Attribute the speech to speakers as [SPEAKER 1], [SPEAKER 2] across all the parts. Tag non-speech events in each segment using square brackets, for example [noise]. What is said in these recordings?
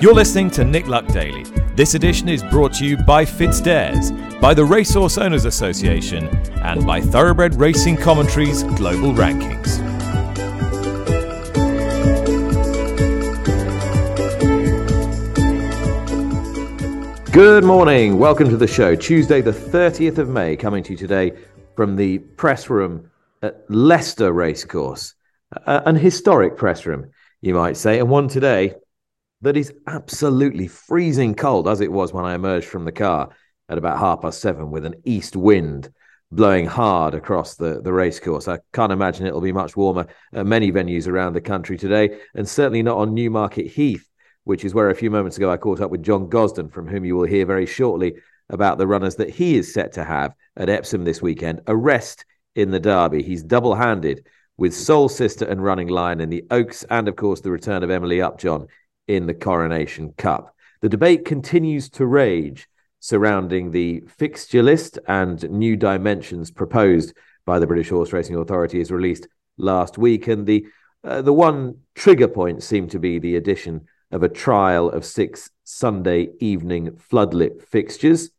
[SPEAKER 1] You're listening to Nick Luck Daily. This edition is brought to you by FitzDares, by the Racehorse Owners Association, and by Thoroughbred Racing Commentaries Global Rankings.
[SPEAKER 2] Good morning. Welcome to the show. Tuesday, the 30th of May, coming to you today from the press room at Leicester Racecourse. An historic press room, you might say, and one today that is absolutely freezing cold, as it was when I emerged from the car at about half past seven with an east wind blowing hard across the, the racecourse. I can't imagine it'll be much warmer at many venues around the country today, and certainly not on Newmarket Heath which is where a few moments ago I caught up with John Gosden, from whom you will hear very shortly about the runners that he is set to have at Epsom this weekend. Arrest in the Derby. He's double handed with Soul Sister and Running Lion in the Oaks, and of course the return of Emily Upjohn in the Coronation Cup. The debate continues to rage surrounding the fixture list and new dimensions proposed by the British Horse Racing Authority is released last week, and the uh, the one trigger point seemed to be the addition of a trial of six Sunday evening floodlit fixtures.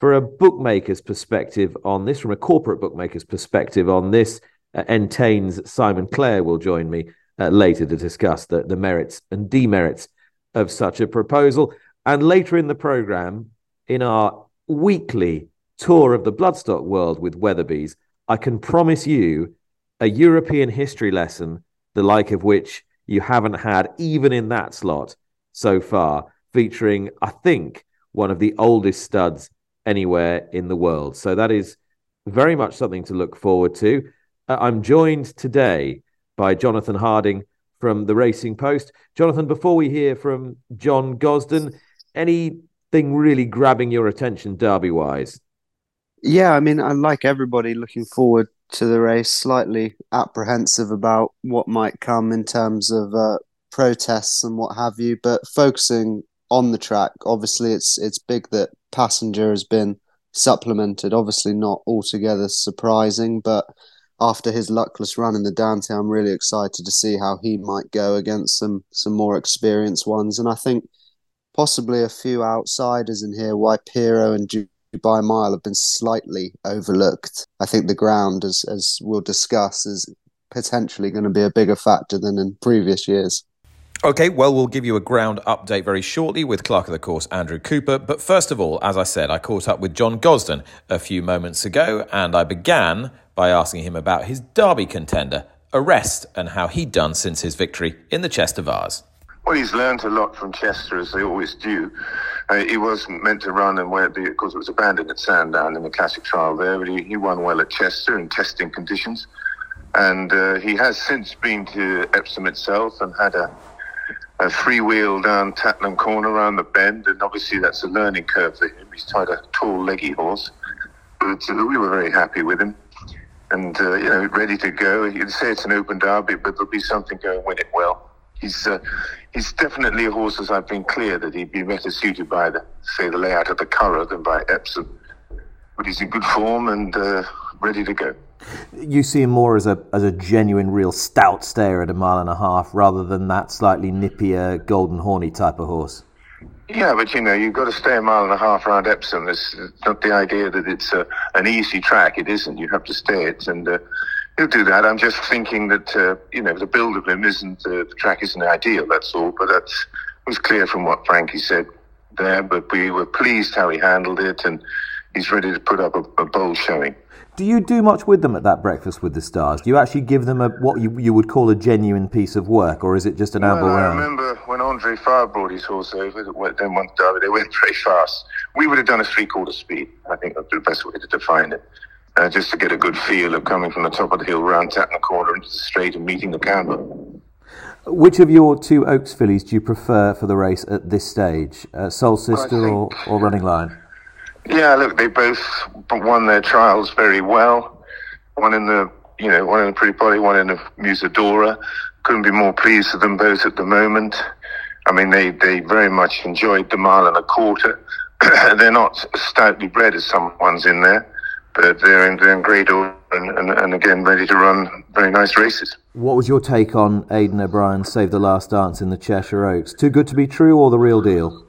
[SPEAKER 2] For a bookmaker's perspective on this, from a corporate bookmaker's perspective on this, uh, Entain's Simon Clare will join me uh, later to discuss the, the merits and demerits of such a proposal. And later in the programme, in our weekly tour of the bloodstock world with Weatherbys, I can promise you a European history lesson, the like of which you haven't had even in that slot so far, featuring, I think, one of the oldest studs anywhere in the world. So that is very much something to look forward to. Uh, I'm joined today by Jonathan Harding from the Racing Post. Jonathan, before we hear from John Gosden, anything really grabbing your attention derby wise?
[SPEAKER 3] Yeah, I mean, I like everybody looking forward to the race, slightly apprehensive about what might come in terms of uh, protests and what have you, but focusing on the track, obviously it's it's big that passenger has been supplemented. Obviously not altogether surprising, but after his luckless run in the Dante, I'm really excited to see how he might go against some some more experienced ones. And I think possibly a few outsiders in here, Waipiro and Dubai Mile have been slightly overlooked. I think the ground, as as we'll discuss, is potentially going to be a bigger factor than in previous years.
[SPEAKER 1] Okay, well, we'll give you a ground update very shortly with Clerk of the Course Andrew Cooper. But first of all, as I said, I caught up with John Gosden a few moments ago, and I began by asking him about his Derby contender, Arrest, and how he'd done since his victory in the Chester Vase.
[SPEAKER 4] Well, he's learned a lot from Chester, as they always do. Uh, he wasn't meant to run, and where the, of course it was abandoned at Sandown in the classic trial there, but he, he won well at Chester in testing conditions. And uh, he has since been to Epsom itself and had a a freewheel down Tattenham Corner around the bend, and obviously that's a learning curve for him. He's tied a tall, leggy horse, but uh, we were very happy with him, and uh, you know, ready to go. You'd say it's an open derby, but there'll be something going win it well. He's uh, he's definitely a horse, as I've been clear, that he'd be better suited by the say the layout of the Curragh than by Epsom. But he's in good form and uh, ready to go
[SPEAKER 2] you see him more as a as a genuine, real stout stayer at a mile and a half, rather than that slightly nippier, golden horny type of horse.
[SPEAKER 4] Yeah, but you know, you've got to stay a mile and a half around Epsom. It's not the idea that it's a, an easy track. It isn't. You have to stay it, and uh, he'll do that. I'm just thinking that uh, you know the build of him isn't uh, the track isn't ideal. That's all. But that was clear from what Frankie said there. But we were pleased how he handled it, and he's ready to put up a, a bold showing.
[SPEAKER 2] Do you do much with them at that breakfast with the stars? Do you actually give them a what you, you would call a genuine piece of work, or is it just an well, amble
[SPEAKER 4] I
[SPEAKER 2] round?
[SPEAKER 4] I remember when Andre Fabre brought his horse over, then derby, they went very fast. We would have done a three quarter speed. I think that's the best way to define it. Uh, just to get a good feel of coming from the top of the hill round Tattenham Corner into the straight and meeting the camber.
[SPEAKER 2] Which of your two Oaks fillies do you prefer for the race at this stage? Uh, Soul Sister think... or, or Running Lion?
[SPEAKER 4] Yeah, look, they both won their trials very well. One in the, you know, one in the Pretty Polly, one in the Musidora. Couldn't be more pleased with them both at the moment. I mean, they, they very much enjoyed the mile and a quarter. [clears throat] they're not stoutly bred as some ones in there, but they're in, they're in great order and, and, and again ready to run very nice races.
[SPEAKER 2] What was your take on Aidan O'Brien Savethelastdance in the Cheshire Oaks? Too good to be true, or the real deal?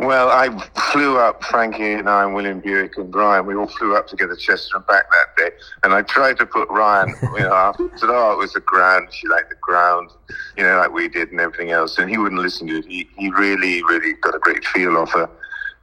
[SPEAKER 4] Well, I flew up, Frankie and I, and William Buick and Brian, we all flew up to together, Chester and back that day. And I tried to put Ryan, you know, after, said, oh, it was the ground. She liked the ground, you know, like we did and everything else. And he wouldn't listen to it. He, he really, really got a great feel off her.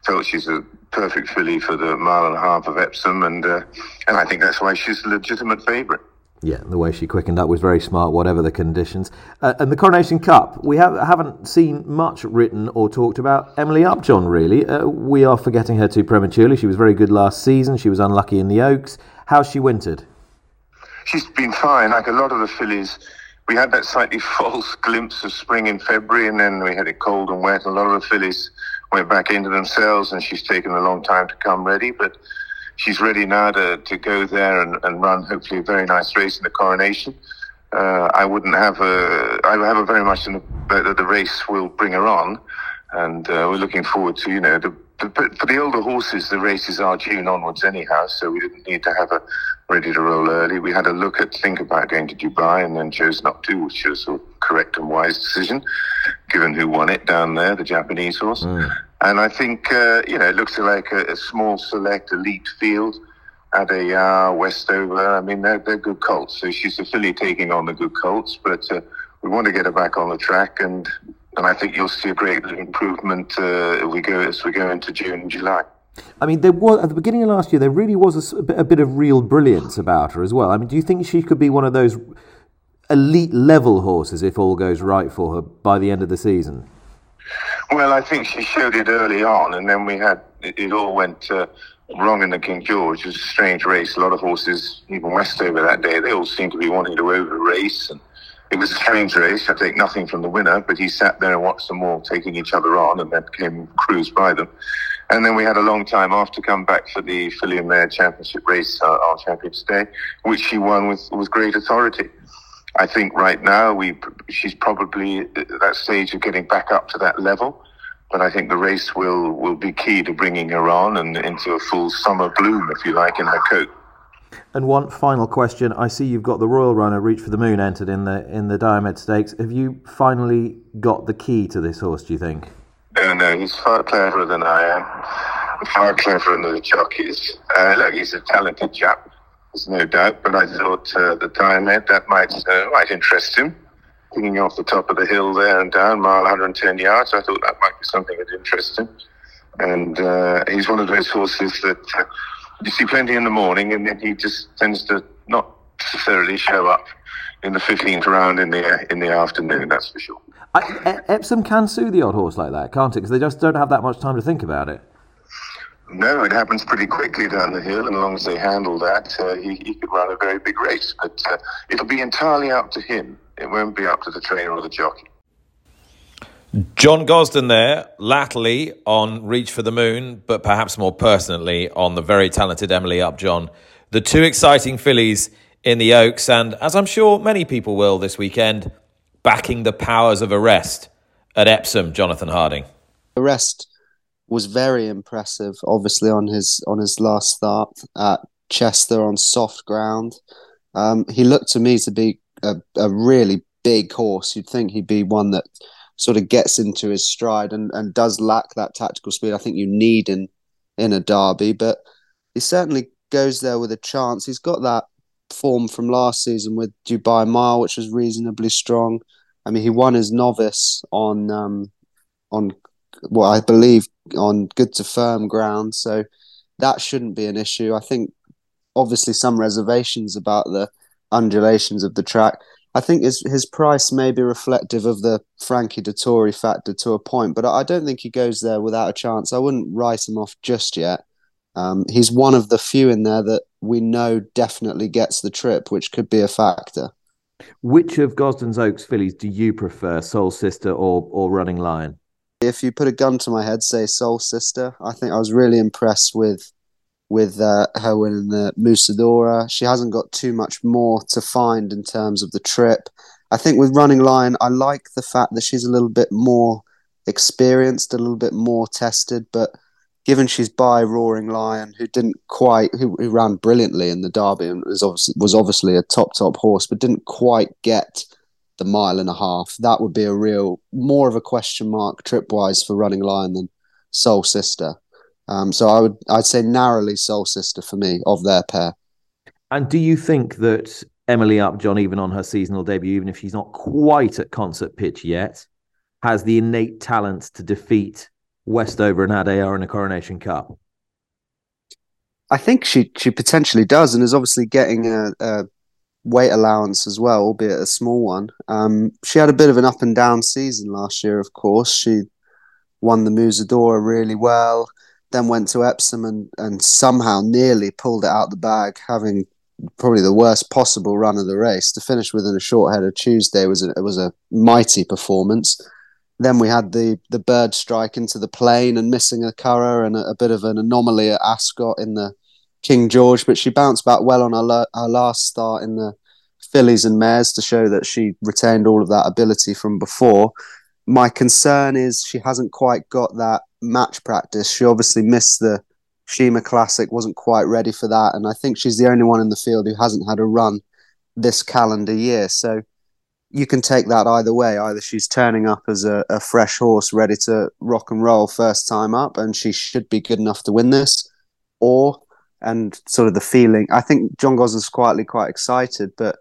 [SPEAKER 4] Felt she's a perfect filly for the mile and a half of Epsom. And, uh, and I think that's why she's a legitimate favourite.
[SPEAKER 2] Yeah, the way she quickened up was very smart, whatever the conditions. Uh, and the Coronation Cup, we have, haven't seen much written or talked about Emily Upjohn, really. Uh, we are forgetting her too prematurely. She was very good last season. She was unlucky in the Oaks. How's she wintered?
[SPEAKER 4] She's been fine. Like a lot of the fillies, we had that slightly [laughs] false glimpse of spring in February, and then we had it cold and wet. A lot of the fillies went back into themselves, and she's taken a long time to come ready. But she's ready now to, to go there and, and run hopefully a very nice race in the coronation. Uh, I wouldn't have a, I have a very much in the, that the race will bring her on. And uh, we're looking forward to, you know, the, the, for the older horses, the races are June onwards anyhow, so we didn't need to have her ready to roll early. We had a look at, think about going to Dubai and then chose not to, which was a correct and wise decision, given who won it down there, the Japanese horse. Mm. And I think, uh, you know, it looks like a, a, small select elite field. Adayar, Westover, I mean, they're, they're good colts. So she's a filly taking on the good colts, but uh, we want to get her back on the track. And, and I think you'll see a great improvement uh, we go, as we go into June and July.
[SPEAKER 2] I mean, there was at the beginning of last year. There really was a, a, bit of real brilliance about her as well. I mean, do you think she could be one of those elite level horses if all goes right for her by the end of the season?
[SPEAKER 4] Well, I think she showed it early on, and then we had it, all went uh, wrong in the King George. It was a strange race. A lot of horses, even Westover that day, they all seemed to be wanting to over race, and it was a strange race. I take nothing from the winner, but he sat there and watched them all taking each other on, and then came cruised by them. And then we had a long time to come back for the Filly and Mare Championship race uh, on Champions Day, which she won with, with great authority. I think right now we she's probably at that stage of getting back up to that level. But I think the race will, will be key to bringing her on and into a full summer bloom, if you like, in her coat.
[SPEAKER 2] And one final question: I see you've got the Royal Runner Reach for the Moon entered in the in the Diomed Stakes. Have you finally got the key to this horse? Do you think?
[SPEAKER 4] No, no, he's far cleverer than I am. Far cleverer than the jockeys. Uh, look, he's a talented chap. There's no doubt, but I thought uh, the Diomed that might uh, might interest him. Picking off the top of the hill there and down, mile 110 yards. I thought that might be something that interests him. And uh, he's one of those horses that uh, you see plenty in the morning, and then he just tends to not necessarily show up in the 15th round in the in the afternoon. That's for sure.
[SPEAKER 2] I, Epsom can sue the odd horse like that, can't it? Because they just don't have that much time to think about it.
[SPEAKER 4] No, it happens pretty quickly down the hill, and as long as they handle that, uh, he, he, could run a very big race. But uh, it'll be entirely up to him. It won't be up to the trainer or the jockey.
[SPEAKER 1] John Gosden there, latterly on Reach for the Moon, but perhaps more personally on the very talented Emily Upjohn. The two exciting fillies in the Oaks, and as I'm sure many people will this weekend, backing the powers of arrest at Epsom, Jonathan Harding.
[SPEAKER 3] Arrest was very impressive. Obviously, on his on his last start at Chester on soft ground, um, he looked to me to be a, a really big horse. You'd think he'd be one that sort of gets into his stride and, and does lack that tactical speed. I think you need in in a derby, but he certainly goes there with a chance. He's got that form from last season with Dubai Mile, which was reasonably strong. I mean, he won his novice on um, on what I believe on good to firm ground. So that shouldn't be an issue. I think obviously some reservations about the undulations of the track. I think his his price may be reflective of the Frankie Dettori factor to a point, but I don't think he goes there without a chance. I wouldn't write him off just yet. Um, he's one of the few in there that we know definitely gets the trip, which could be a factor.
[SPEAKER 2] Which of Gosden's Oaks fillies do you prefer, Soul Sister or or Running Lion?
[SPEAKER 3] If you put a gun to my head, say Soul Sister. I think I was really impressed with with uh, her winning the Musidora. She hasn't got too much more to find in terms of the trip. I think with Running Lion, I like the fact that she's a little bit more experienced, a little bit more tested, but given she's by Roaring Lion, who didn't quite, who, who ran brilliantly in the Derby and was obviously, was obviously a top, top horse, but didn't quite get the mile and a half. That would be a real, more of a question mark trip wise for Running Lion than Soul Sister. Um, so I would, I'd say narrowly Soul Sister for me of their pair.
[SPEAKER 2] And do you think that Emily Upjohn, even on her seasonal debut, even if she's not quite at concert pitch yet, has the innate talent to defeat Westover and Adayar in a Coronation Cup?
[SPEAKER 3] I think she she potentially does, and is obviously getting a, a weight allowance as well, albeit a small one. Um, she had a bit of an up and down season last year. Of course, she won the Musidora really well, then went to Epsom and and somehow nearly pulled it out the bag, having probably the worst possible run of the race. To finish within a short head of Tuesday was a, was a mighty performance. Then we had the the bird strike into the plane and missing a Curragh and a, a, bit of an anomaly at Ascot in the King George, but she bounced back well on her, her last start in the fillies and mares to show that she retained all of that ability from before. My concern is she hasn't quite got that match practice. She obviously missed the Sheema Classic, wasn't quite ready for that, and I think she's the only one in the field who hasn't had a run this calendar year. So you can take that either way. Either she's turning up as a, a, fresh horse ready to rock and roll first time up, and she should be good enough to win this, or and sort of the feeling. I think John Gosden's quietly quite excited, but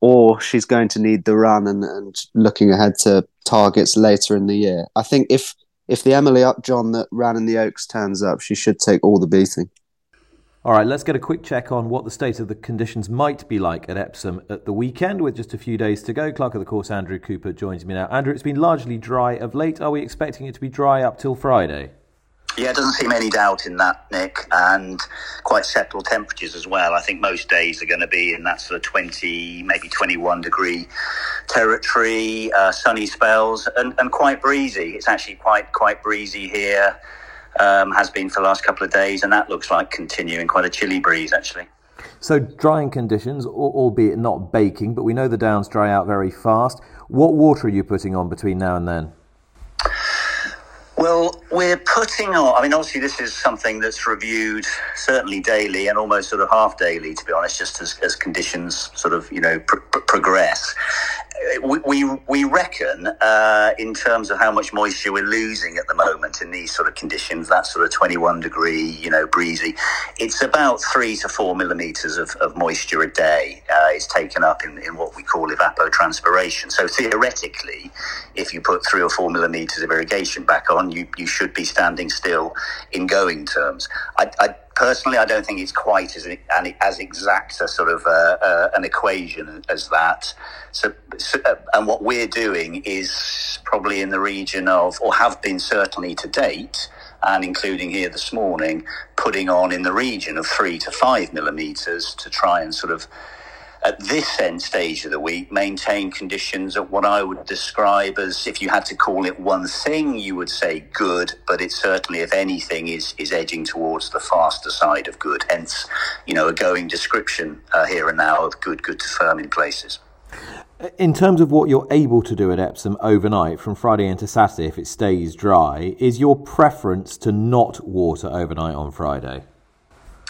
[SPEAKER 3] or she's going to need the run and, and looking ahead to targets later in the year. I think if if the Emily Upjohn that ran in the Oaks turns up, she should take all the beating.
[SPEAKER 2] All right, let's get a quick check on what the state of the conditions might be like at Epsom at the weekend with just a few days to go. Clerk of the course, Andrew Cooper, joins me now. Andrew, it's been largely dry of late. Are we expecting it to be dry up till Friday?
[SPEAKER 5] Yeah, doesn't seem any doubt in that, Nick, and quite settled temperatures as well. I think most days are going to be in that sort of 20, maybe 21 degree territory, uh, sunny spells, and, and quite breezy. It's actually quite quite breezy here um, has been for the last couple of days, and that looks like continuing quite a chilly breeze actually.
[SPEAKER 2] So drying conditions, albeit not baking, but we know the downs dry out very fast. What water are you putting on between now and then?
[SPEAKER 5] Well, we're putting on, I mean, obviously, this is something that's reviewed certainly daily and almost sort of half daily, to be honest, just as, as conditions sort of, you know, pr- pr- progress we, we, reckon uh, in terms of how much moisture we're losing at the moment in these sort of conditions, that sort of 21 degree, you know, breezy, it's about three to four millimeters of, of moisture a day uh, is taken up in, in what we call evapotranspiration. So theoretically, if you put three or four millimeters of irrigation back on, you, you should be standing still in going terms. I, I personally, I don't think it's quite as as exact a sort of uh, uh, an equation as that. So, so uh, and what we're doing is probably in the region of, or have been certainly to date, and including here this morning, putting on in the region of three to five millimeters to try and sort of at this end stage of the week maintain conditions at what I would describe as, if you had to call it one thing, you would say good, but it certainly, if anything, is is edging towards the faster side of good. Hence, you know, a going description uh, here and now of good, good to firm in places.
[SPEAKER 2] In terms of what you're able to do at Epsom overnight from Friday into Saturday, if it stays dry, is your preference to not water overnight on Friday?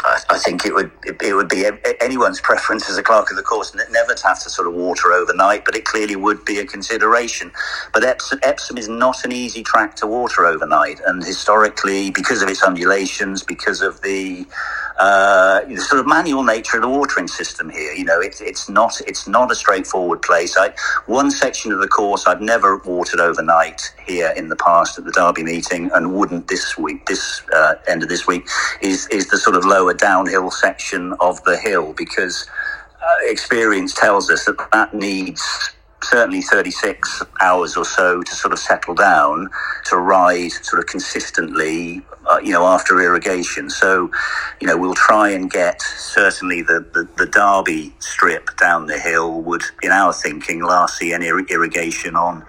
[SPEAKER 5] I, think it would it, would be anyone's preference as a clerk of the course never to have to sort of water overnight, but it clearly would be a consideration. But Epsom, Epsom is not an easy track to water overnight, and historically, because of its undulations, because of the uh, the sort of manual nature of the watering system here. You know, it's it's not it's not a straightforward place. I, one section of the course I've never watered overnight here in the past at the Derby meeting, and wouldn't this week, this uh, end of this week, is is the sort of lower downhill section of the hill because uh, experience tells us that that needs certainly 36 hours or so to sort of settle down to ride sort of consistently, uh, you know, after irrigation. So, you know, we'll try and get certainly the, the, the Derby strip down the hill would, in our thinking, last see any irrigation on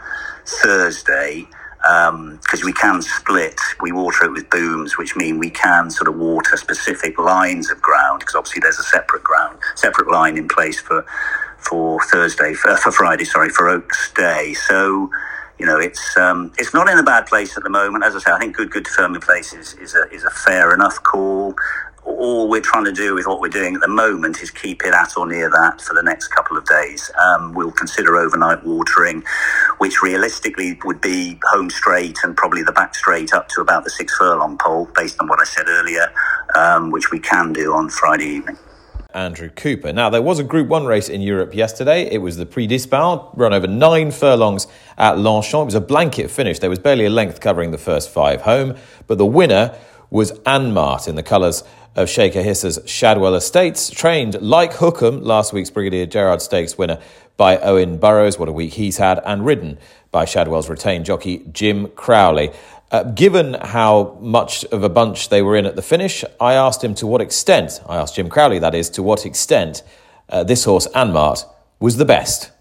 [SPEAKER 5] Thursday because um, we can split, we water it with booms, which mean we can sort of water specific lines of ground because obviously there's a separate ground, separate line in place for for Thursday, for, for Friday, sorry, for Oaks Day. So, you know, it's um, it's not in a bad place at the moment. As I say, I think good, good, determined place is, is a is a fair enough call. All we're trying to do with what we're doing at the moment is keep it at or near that for the next couple of days. Um, we'll consider overnight watering, which realistically would be home straight and probably the back straight up to about the six furlong pole, based on what I said earlier, um, which we can do on Friday evening.
[SPEAKER 1] Andrew Cooper. Now, there was a Group 1 race in Europe yesterday. It was the Prix d'Ispahan, run over nine furlongs at Longchamp. It was a blanket finish. There was barely a length covering the first five home, but the winner was Anmaat in the colours of Sheikha Hissa's Shadwell Estates, trained like Hukum, last week's Brigadier Gerard Stakes winner, by Owen Burrows. What a week he's had, and ridden by Shadwell's retained jockey Jim Crowley. Uh, given how much of a bunch they were in at the finish, I asked him to what extent, I asked Jim Crowley that is, to what extent uh, this horse, Anmaat, was the best.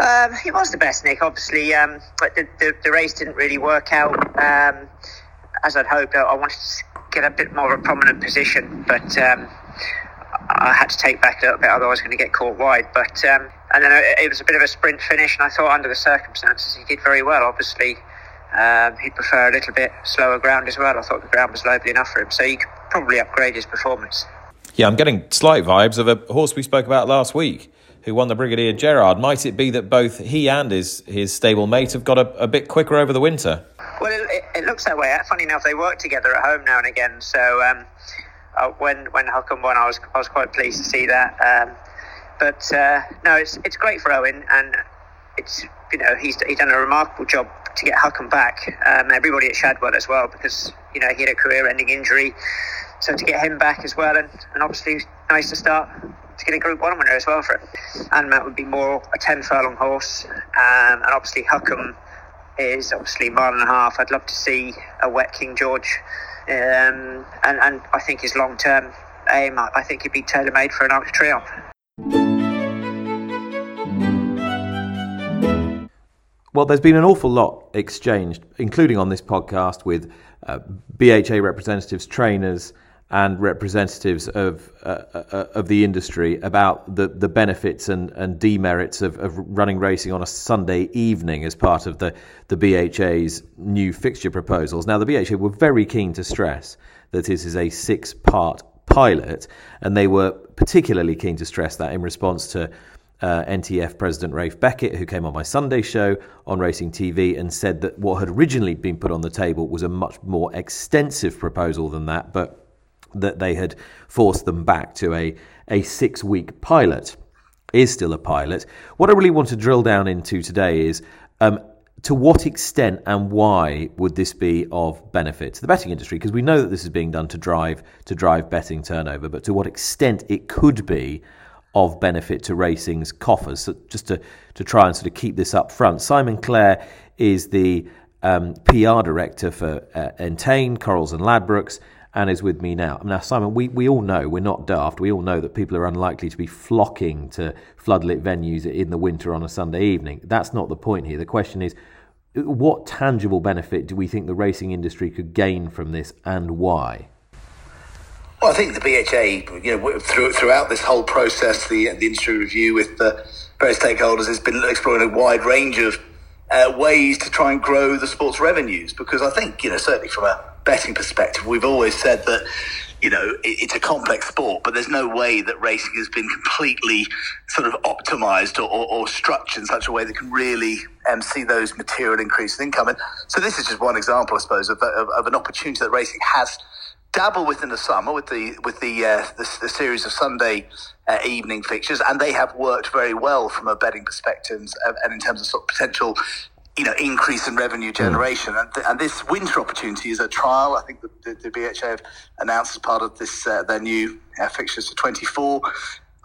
[SPEAKER 6] Um, he was the best, Nick, obviously, um, but the, the, the, race didn't really work out um, as I'd hoped. I wanted to get a bit more of a prominent position, but um, I had to take back a little bit, otherwise I was going to get caught wide. But um, and then it was a bit of a sprint finish, and I thought under the circumstances he did very well. Obviously, um, he'd prefer a little bit slower ground as well. I thought the ground was lively enough for him, so he could probably upgrade his performance.
[SPEAKER 1] Yeah, I'm getting slight vibes of a horse we spoke about last week who won the Brigadier Gerard. Might it be that both he and his, his stable mate have got a, a bit quicker over the winter?
[SPEAKER 6] Well, it, it, looks that way. Funny enough, they work together at home now and again. So um, uh, when when Hukum won, I was I was quite pleased to see that. Um, but uh, no, it's it's great for Owen, and it's you know he's he's done a remarkable job to get Hukum back. Um, everybody at Shadwell as well, because you know he had a career-ending injury, so to get him back as well, and, and obviously nice to start to get a Group One winner as well for it. Anmaat would be more a ten furlong horse, um, and obviously Hukum is obviously mile and a half. I'd love to see a wet King George, um, and and I think his long term aim, I think he'd be tailor made for an Arc de Triomphe.
[SPEAKER 2] Well, there's been an awful lot exchanged, including on this podcast with uh, BHA representatives, trainers, and representatives of uh, uh, of the industry about the, the benefits and, and demerits of, of running racing on a Sunday evening as part of the, the BHA's new fixture proposals. Now, the BHA were very keen to stress that this is a six part pilot, and they were particularly keen to stress that in response to uh, NTF President Ralph Beckett, who came on my Sunday show on Racing TV and said that what had originally been put on the table was a much more extensive proposal than that, but that they had forced them back to a, a six week pilot. Is still a pilot. What I really want to drill down into today is um, to what extent and why would this be of benefit to the betting industry? Because we know that this is being done to drive to drive betting turnover, but to what extent it could be of benefit to racing's coffers. So just to, to try and sort of keep this up front, Simon Clare is the um, PR director for uh, Entain, Corals and Ladbrokes, and is with me now. Now, Simon, we, we all know, we're not daft, we all know that people are unlikely to be flocking to floodlit venues in the winter on a Sunday evening. That's not the point here. The question is, what tangible benefit do we think the racing industry could gain from this and why?
[SPEAKER 7] Well, I think the BHA, you know, through, throughout this whole process, the, the industry review with the various stakeholders has been exploring a wide range of uh, ways to try and grow the sports revenues. Because I think, you know, certainly from a betting perspective, we've always said that, you know, it, it's a complex sport, but there's no way that racing has been completely sort of optimized or, or, or structured in such a way that can really um, see those material increases in income. And so this is just one example, I suppose, of, of, of an opportunity that racing has – dabble with in the summer with the with the uh, the, the, series of Sunday uh, evening fixtures, and they have worked very well from a betting perspective and, and in terms of sort of potential. You know, increase in revenue generation, mm. and, th- and this winter opportunity is a trial. I think the, the, the BHA have announced as part of this uh, their new uh, fixtures for twenty four,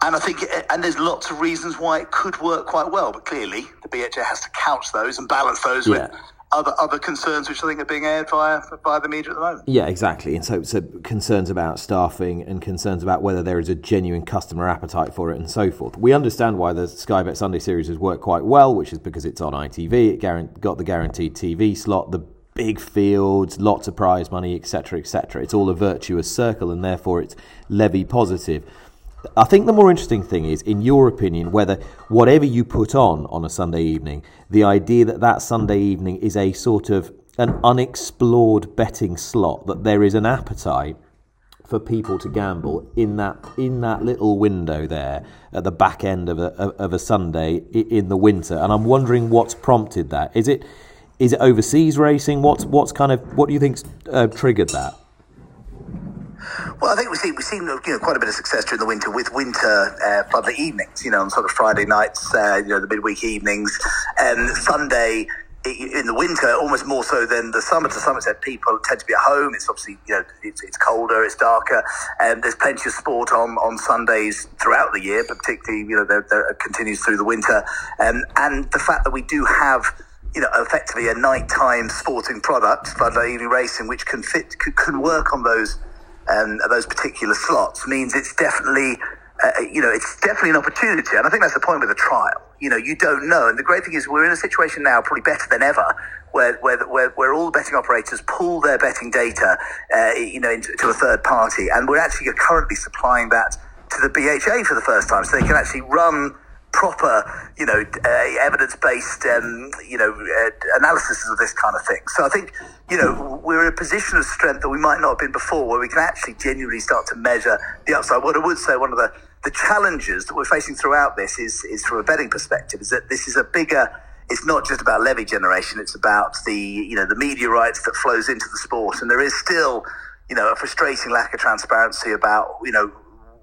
[SPEAKER 7] and I think, uh, and there's lots of reasons why it could work quite well. But clearly, the BHA has to couch those and balance those yeah. with other other concerns which I think are being aired via by the media at the moment.
[SPEAKER 2] Yeah, exactly. And so, so concerns about staffing and concerns about whether there is a genuine customer appetite for it and so forth. We understand why the Sky Bet Sunday series has worked quite well, which is because it's on ITV. It got the guaranteed TV slot. The big fields, lots of prize money, etc., etc. It's all a virtuous circle, and therefore it's levy positive. I think the more interesting thing is, in your opinion, whether whatever you put on on a Sunday evening, the idea that that Sunday evening is a sort of an unexplored betting slot, that there is an appetite for people to gamble in that in that little window there at the back end of a of a Sunday in the winter. And I'm wondering what's prompted that. Is it is it overseas racing? What's what's kind of what do you think's uh, triggered that?
[SPEAKER 7] Well, I think we've seen we've seen you know quite a bit of success during the winter with winter uh, evenings. You know, on sort of Friday nights, uh, you know, the midweek evenings, and Sunday in the winter, almost more so than the summer. To some extent, people tend to be at home. It's obviously you know it's, it's colder, it's darker, and there's plenty of sport on, on Sundays throughout the year, but particularly you know that continues through the winter. Um, and the fact that we do have you know effectively a nighttime sporting product, floodlight evening racing, which can fit can, can work on those um, those particular slots, means it's definitely uh, you know, it's definitely an opportunity. And I think that's the point with a trial. You know, you don't know. And the great thing is we're in a situation now, probably better than ever, where, where, where, where all the betting operators pull their betting data, uh, you know, into, to a third party. And we're actually currently supplying that to the BHA for the first time. So they can actually run proper, you know, uh, evidence-based, um, you know, uh, analysis of this kind of thing. So I think, you know, we're in a position of strength that we might not have been before, where we can actually genuinely start to measure the upside. What I would say, one of the the challenges that we're facing throughout this is, is from a betting perspective, is that this is a bigger. It's not just about levy generation. It's about the you know the media rights that flows into the sport, and there is still you know a frustrating lack of transparency about you know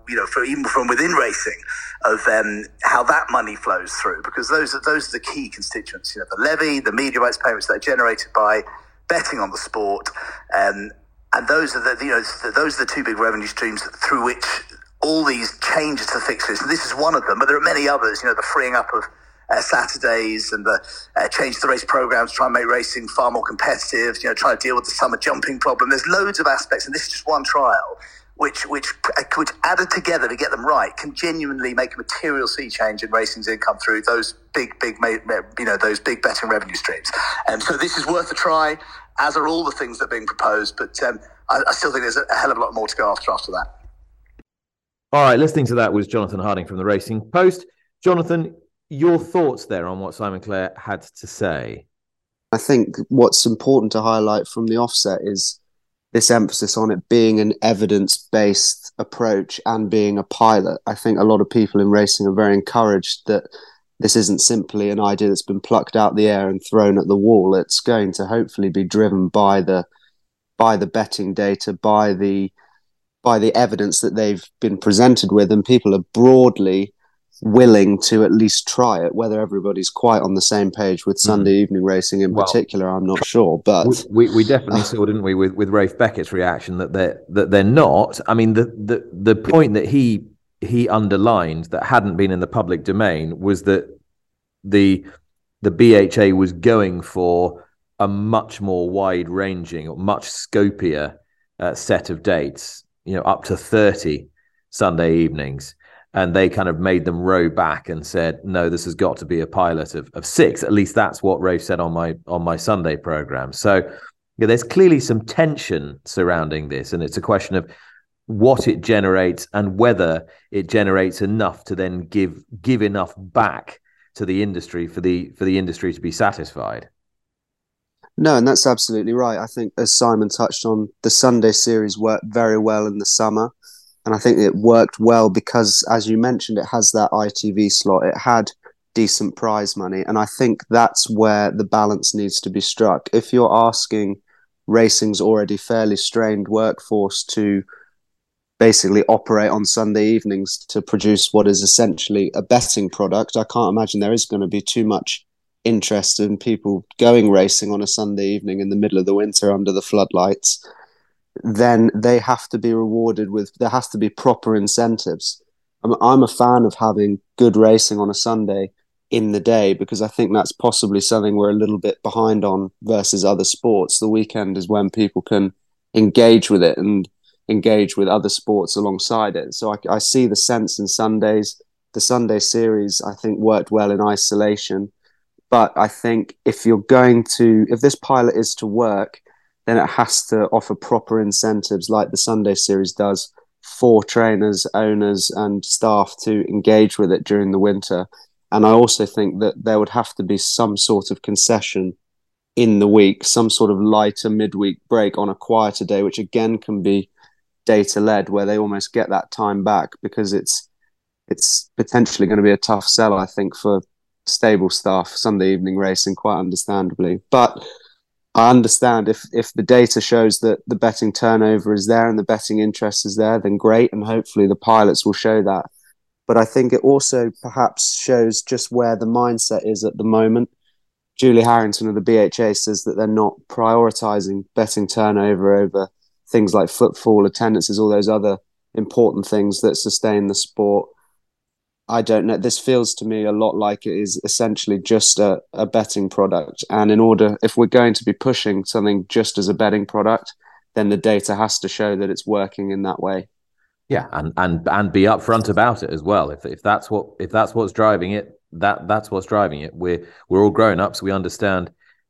[SPEAKER 7] you know, for, even from within racing, of um, how that money flows through, because those are those are the key constituents. You know, the levy, the media rights payments that are generated by betting on the sport, um, and those are the you know those are the two big revenue streams through which all these changes to the fixtures. And this is one of them, but there are many others. You know, the freeing up of uh, Saturdays and the uh, change to the race programs, try and make racing far more competitive. You know, try to deal with the summer jumping problem. There's loads of aspects, and this is just one trial. Which, which, which added together to get them right can genuinely make a material sea change in racing's income through those big, big, you know, those big betting revenue streams. And um, so this is worth a try, as are all the things that are being proposed. But um, I, I still think there's a hell of a lot more to go after after that.
[SPEAKER 2] All right, listening to that was Jonathan Harding from the Racing Post. Jonathan, your thoughts there on what Simon Clare had to say?
[SPEAKER 3] I think what's important to highlight from the offset is this emphasis on it being an evidence based approach and being a pilot. I think a lot of people in racing are very encouraged that this isn't simply an idea that's been plucked out the air and thrown at the wall. It's going to hopefully be driven by the by the betting data, by the by the evidence that they've been presented with, and people are broadly willing to at least try it. Whether everybody's quite on the same page with Sunday mm. evening racing in well, particular, I'm not sure. But
[SPEAKER 2] we, we definitely saw, didn't we, with with Ralph Beckett's reaction that they're that they're not. I mean, the the the point that he he underlined that hadn't been in the public domain was that the the BHA was going for a much more wide ranging, or much scopier uh, set of dates you know, up to 30 Sunday evenings. And they kind of made them row back and said, no, this has got to be a pilot of, of six. At least that's what Ralph said on my on my Sunday program. So yeah, there's clearly some tension surrounding this. And it's a question of what it generates and whether it generates enough to then give give enough back to the industry for the for the industry to be satisfied.
[SPEAKER 3] No, and that's absolutely right. I think, as Simon touched on, the Sunday series worked very well in the summer. And I think it worked well because, as you mentioned, it has that ITV slot. It had decent prize money. And I think that's where the balance needs to be struck. If you're asking racing's already fairly strained workforce to basically operate on Sunday evenings to produce what is essentially a betting product, I can't imagine there is going to be too much interest in people going racing on a Sunday evening in the middle of the winter under the floodlights, then they have to be rewarded with there has to be proper incentives. I'm, I'm a fan of having good racing on a Sunday in the day because I think that's possibly something we're a little bit behind on versus other sports. The weekend is when people can engage with it and engage with other sports alongside it. So I, I see the sense in Sundays. The Sunday series, I think, worked well in isolation but I think if you're going to, if this pilot is to work, then it has to offer proper incentives like the Sunday series does for trainers, owners, and staff to engage with it during the winter. And I also think that there would have to be some sort of concession in the week, some sort of lighter midweek break on a quieter day, which again can be data led, where they almost get that time back because it's it's potentially going to be a tough sell, I think, for stable staff Sunday evening racing, quite understandably. But I understand if if the data shows that the betting turnover is there and the betting interest is there, then great, and hopefully the pilots will show that. But I think it also perhaps shows just where the mindset is at the moment. Julie Harrington of the BHA says that they're not prioritizing betting turnover over things like footfall, attendances, all those other important things that sustain the sport. I don't know. This feels to me a lot like it is essentially just a, a betting product. And in order, if we're going to be pushing something just as a betting product, then the data has to show that it's working in that way.
[SPEAKER 8] Yeah, and and and be upfront about it as well. If if that's what if that's what's driving it, that that's what's driving it. We're we're all grown ups. We understand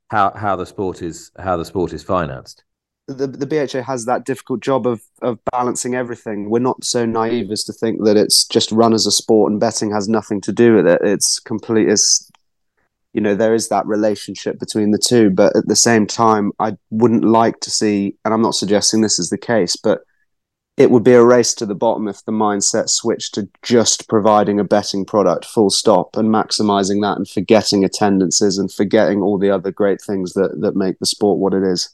[SPEAKER 8] how how the sport is how the sport is financed
[SPEAKER 3] the, the BHA has that difficult job of of balancing everything. We're not so naive as to think that it's just run as a sport and betting has nothing to do with it. It's complete. It's you know there is that relationship between the two, but at the same time, I wouldn't like to see, and I'm not suggesting this is the case, but it would be a race to the bottom if the mindset switched to just providing a betting product full stop and maximizing that and forgetting attendances and forgetting all the other great things that that make the sport what it is.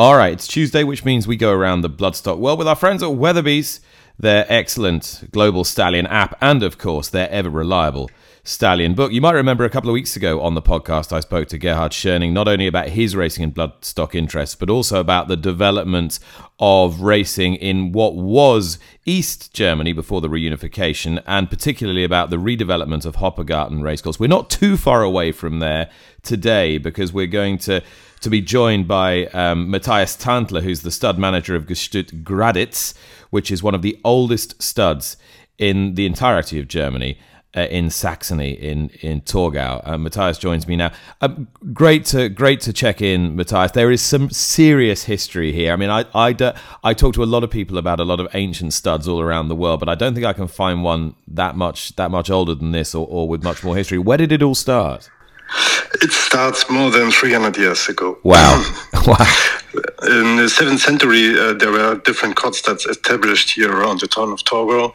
[SPEAKER 2] All right, it's Tuesday, which means we go around the bloodstock world with our friends at Weatherbys, their excellent global stallion app, and of course, their ever reliable stallion book. You might remember a couple of weeks ago on the podcast, I spoke to Gerhard Schoening not only about his racing and bloodstock interests, but also about the development of racing in what was East Germany before the reunification, and particularly about the redevelopment of Hoppegarten Racecourse. We're not too far away from there today because we're going to to be joined by um, Matthias Tandler, who's the stud manager of Gestüt Graditz, which is one of the oldest studs in the entirety of Germany. Uh, in Saxony, in in Torgau, uh, Matthias joins me now. Uh, great to great to check in, Matthias. There is some serious history here. I mean, I I, I talk to a lot of people about a lot of ancient studs all around the world, but I don't think I can find one that much that much older than this or, or with much more history. Where did it all start?
[SPEAKER 9] It starts more than 300 years ago.
[SPEAKER 2] Wow. [clears throat] wow.
[SPEAKER 9] In the 7th century, uh, there were different courtstads established here around the town of Torgau.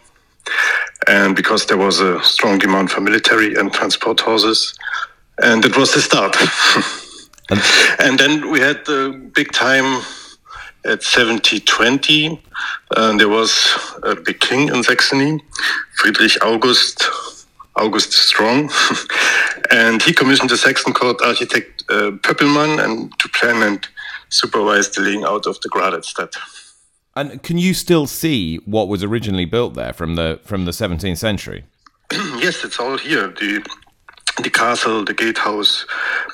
[SPEAKER 9] And because there was a strong demand for military and transport horses, and it was the start. [laughs] and, and then we had the big time at 1720. And there was a big king in Saxony, Friedrich August August Strong, [laughs] and he commissioned the Saxon court architect uh, Pöppelmann and to plan and supervise the laying out of the Graditstadt.
[SPEAKER 2] And can you still see what was originally built there from the from the 17th century? [clears throat]
[SPEAKER 9] yes, it's all here. The the castle, the gatehouse,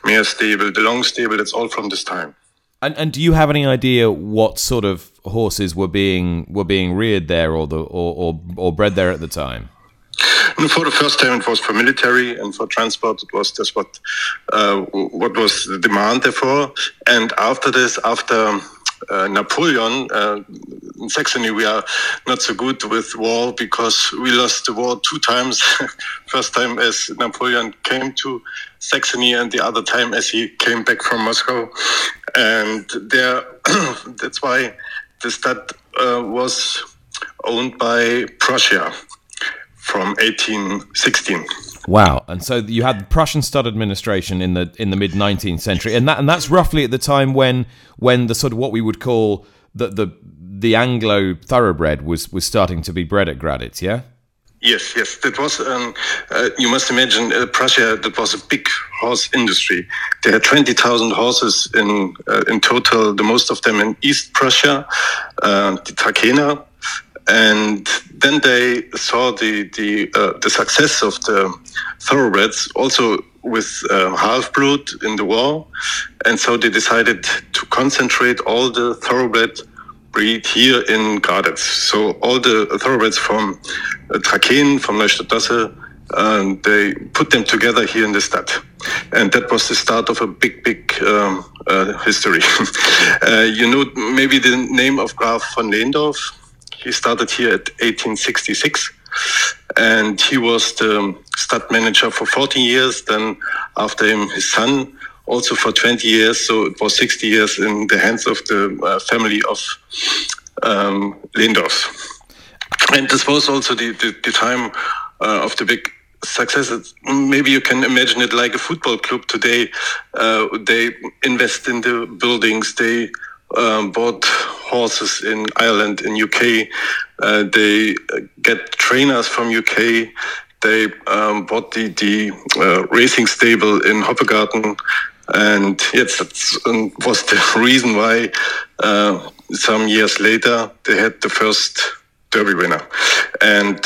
[SPEAKER 9] Mayor stable, the long stable. It's all from this time.
[SPEAKER 2] And and do you have any idea what sort of horses were being were being reared there, or the or or, or bred there at the time?
[SPEAKER 9] And for the first time, it was for military and for transport. It was just what uh, what was the demand therefore. And after this, after uh, Napoleon, uh, in Saxony, we are not so good with war because we lost the war two times. [laughs] First time as Napoleon came to Saxony, and the other time as he came back from Moscow. And there, [clears throat] that's why the stud uh, was owned by Prussia from 1816.
[SPEAKER 2] Wow! And so you had the Prussian stud administration in the in the mid 19th century, and that and that's roughly at the time when when the sort of what we would call the the the Anglo thoroughbred was was starting to be bred at Graditz, yeah.
[SPEAKER 9] Yes, yes, that was. Um, uh, you must imagine uh, Prussia. That was a big horse industry. They had twenty thousand horses in uh, in total. The most of them in East Prussia, uh, the Trakehner, and then they saw the the uh, the success of the thoroughbreds also with uh, half blood in the war, and so they decided to concentrate all the thoroughbred breed here in Graditz. So all the thoroughbreds from uh, from Neustadt and they put them together here in the stud. And that was the start of a big, big um, uh, history. [laughs] uh, you know maybe the name of Graf von Lehndorff he started here at 1866 and he was the stud manager for 14 years. Then after him, his son also for 20 years. So it was 60 years in the hands of the uh, family of um, Lehndorff. And this was also the, the, the time uh, of the big success. Maybe you can imagine it like a football club today. Uh, they invest in the buildings. They um, bought horses in Ireland, in UK. Uh, they get trainers from UK. They um, bought the, the uh, racing stable in Hoppegarten. And yes, that um, was the [laughs] reason why uh, some years later they had the first Derby winner. And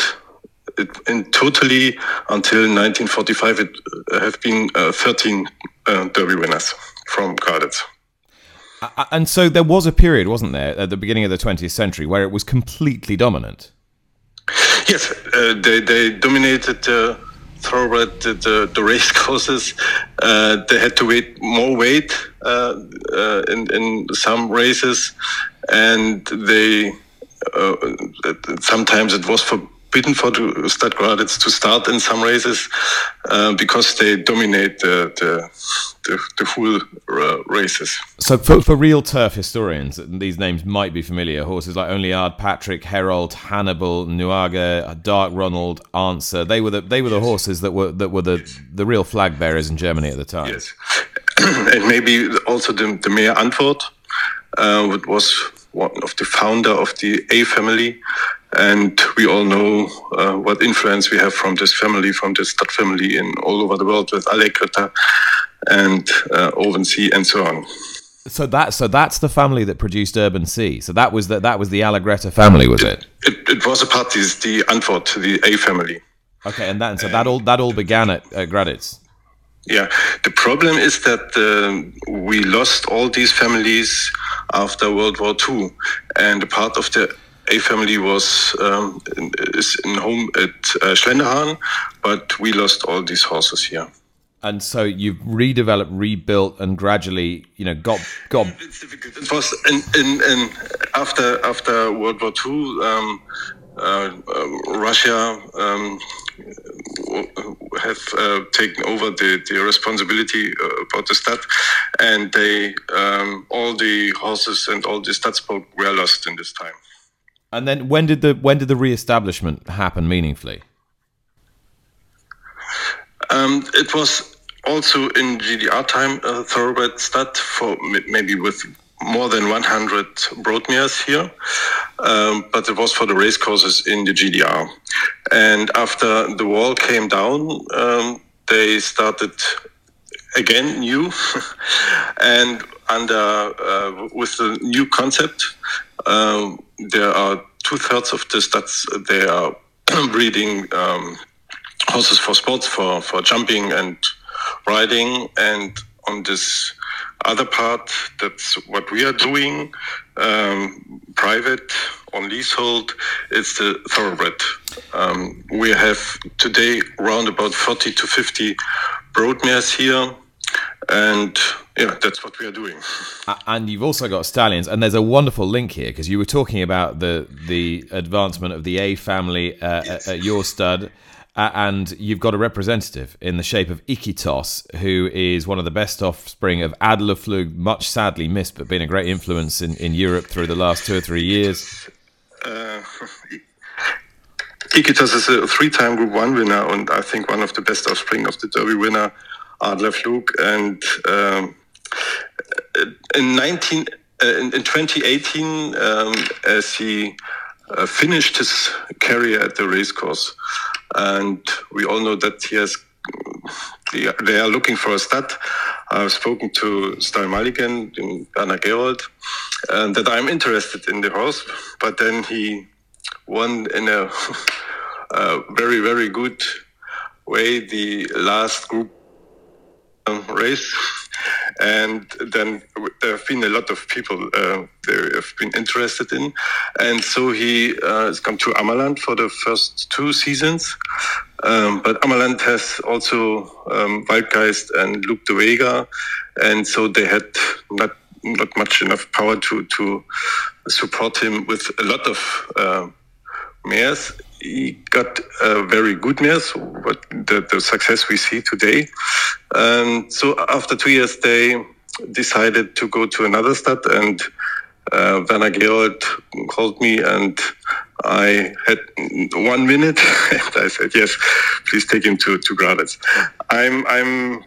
[SPEAKER 9] it, in totally until 1945, it uh, have been uh, 13 uh, Derby winners from Graditz.
[SPEAKER 2] And so there was a period, wasn't there, at the beginning of the 20th century where it was completely dominant?
[SPEAKER 9] Yes, uh, they, they dominated uh, thoroughbred the, the, the race [laughs] courses. Uh, they had to wait more weight uh, uh, in, in some races, and they uh, sometimes it was for forbidden for the Stud Graditz to start in some races uh, because they dominate the, the, the, the full uh, races.
[SPEAKER 2] So, for, for real turf historians, these names might be familiar. Horses like Only Ard, Patrick, Herald, Hannibal, Nuage, Dark Ronald, Answer. They were the they were the horses that were that were the the real flag bearers in Germany at the time.
[SPEAKER 9] Yes, [clears throat] and maybe also the the Mayor Antwort, uh, was one of the founder of the A family, and we all know uh, what influence we have from this family, from this stud family in all over the world with Allegretta and uh, Urban Sea and so on.
[SPEAKER 2] So that so that's the family that produced Urban Sea. So that was the, that was the Allegretta family, was it?
[SPEAKER 9] It, it, it was a part. Is the Antwort, the A family.
[SPEAKER 2] Okay, and that so that all that all began at, at Graditz.
[SPEAKER 9] Yeah, the problem is that uh, we lost all these families after World War II, and a part of the a family was um, is in home at uh, Schlenderhan, but we lost all these horses here.
[SPEAKER 2] And so you've redeveloped, rebuilt, and gradually, you know, got got.
[SPEAKER 9] It's difficult. It was in, in, in after after World War II. Um, uh, uh, Russia um, have uh, taken over the, the responsibility uh, about the stud, and they um, all the horses and all the studsport were lost in this time.
[SPEAKER 2] And then when did the when did the re-establishment happen meaningfully?
[SPEAKER 9] Um, it was also in GDR time a thoroughbred stud for maybe with more than 100 broodmares here, um, but it was for the race courses in the GDR. And after the wall came down, um, they started again new [laughs] and under uh, with the new concept um, there are two thirds of the studs they are [clears throat] breeding um, horses for sports, for for jumping and riding, and on this other part, that's what we are doing, um, private on leasehold. It's the thoroughbred. Um, we have today around about 40 to 50 broodmares here, and yeah, that's what we are doing.
[SPEAKER 2] And you've also got stallions, and there's a wonderful link here because you were talking about the the advancement of the A family uh, yes. at, at, your stud. Uh, and you've got a representative in the shape of Iquitos, who is one of the best offspring of Adlerflug, much sadly missed, but been a great influence in, in Europe through the last two or three years. Uh,
[SPEAKER 9] is a three-time Group One winner, and I think one of the best offspring of the Derby winner, Adlerflug, and um, in 19 uh, in, in, 2018, um, as he uh, finished his career at the racecourse, and we all know that he has. They are looking for a stud. I've spoken to Stall Mulligan in Anna Gerold, and that I'm interested in the horse. But then he won in a, [laughs] a very very good way the last group race and then there have been a lot of people uh, they have been interested in, and so he uh, has come to Ammerland for the first two seasons. Um, but Ammerland has also um, Waldgeist and Lope de Vega, and so they had not not much enough power to to support him with a lot of uh, mares. He got uh, very good mares, what the, the success we see today. And so after two years, they decided to go to another stud and uh, Werner Gerold called me and I had one minute [laughs] and I said, yes, please take him to, to Graditz. I'm, I'm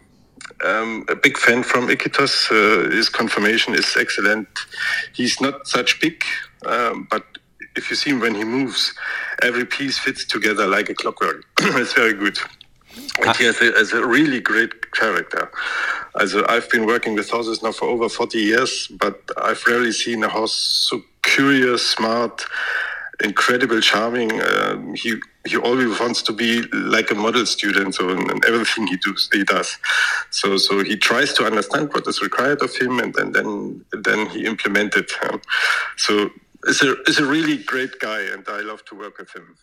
[SPEAKER 9] um, a big fan from Iquitos. Uh, his confirmation is excellent. He's not such big, um, but if you see him when he moves, every piece fits together like a clockwork. [clears throat] it's very good. And he has a, has a really great character. Also, I've been working with horses now for over 40 years, but I've rarely seen a horse so curious, smart, incredible, charming. Uh, he he always wants to be like a model student, so in, in everything he does, he does. So so he tries to understand what is required of him, and then then then he implement it. Um, so it's a it's a really great guy, and I love to work with him.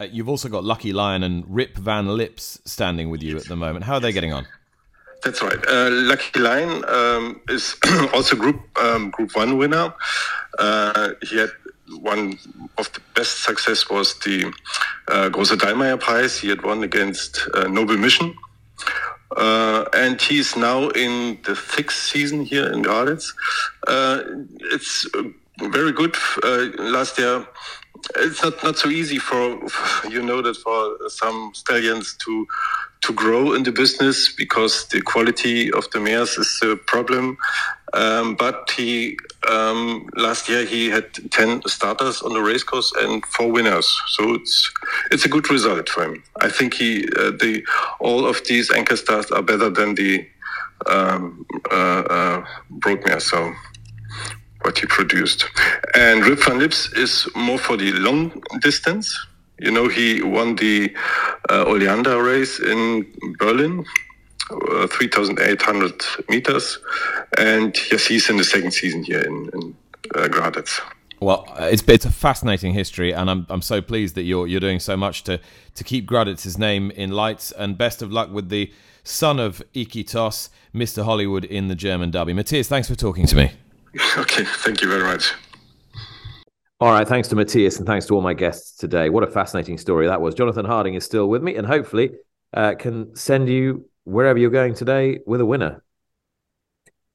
[SPEAKER 1] Uh, you've also got Lucky Lion and Rip Van Lips standing with you at the moment. How are they getting on?
[SPEAKER 9] That's right. Uh, Lucky Lion um, is [clears throat] also group um, Group One winner. Uh, he had one of the best success was the uh, Große Dallmayr Prize. He had won against uh, Noble Mission. Uh, and he's now in the sixth season here in Graditz. Uh, it's very good. Uh, last year, it's not, not so easy for, [laughs] you know that for some stallions to to grow in the business because the quality of the mares is a problem. Um, but he um, last year he had ten starters on the racecourse and four winners, so it's it's a good result for him. I think he uh, the all of these anchor stars are better than the um, uh, uh. So what he produced, and Rip van Lips is more for the long distance. You know, he won the uh, Oleander race in Berlin, uh, 3,800 meters. And yes, he's in the second season here in, in uh, Graditz.
[SPEAKER 1] Well, it's it's a fascinating history, and I'm I'm so pleased that you're you're doing so much to to keep Graditz's name in lights. And best of luck with the son of Iquitos, Mr. Hollywood in the German Derby. Matthias, thanks for talking to me. [laughs]
[SPEAKER 9] Okay, thank you very much.
[SPEAKER 2] All right, thanks to Matthias and thanks to all my guests today. What a fascinating story that was. Jonathan Harding is still with me and hopefully uh, can send you wherever you're going today with a winner.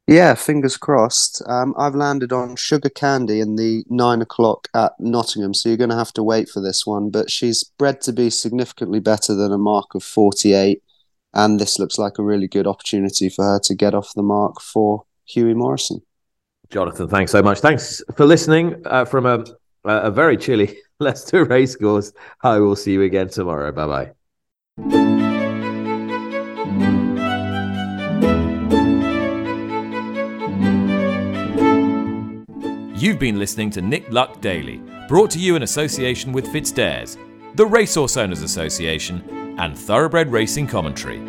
[SPEAKER 3] Yeah, fingers crossed. Um, I've landed on Sugar Candy in the nine o'clock at Nottingham, so you're going to have to wait for this one. But she's bred to be significantly better than a mark of 48, and this looks like a really good opportunity for her to get off the mark for Hughie Morrison.
[SPEAKER 2] Jonathan, thanks so much. Thanks for listening uh, from a, a very chilly [laughs] Leicester racecourse. I will see you again tomorrow. Bye bye.
[SPEAKER 1] You've been listening to Nick Luck Daily, brought to you in association with FitzDares, the Racehorse Owners Association, and Thoroughbred Racing Commentary.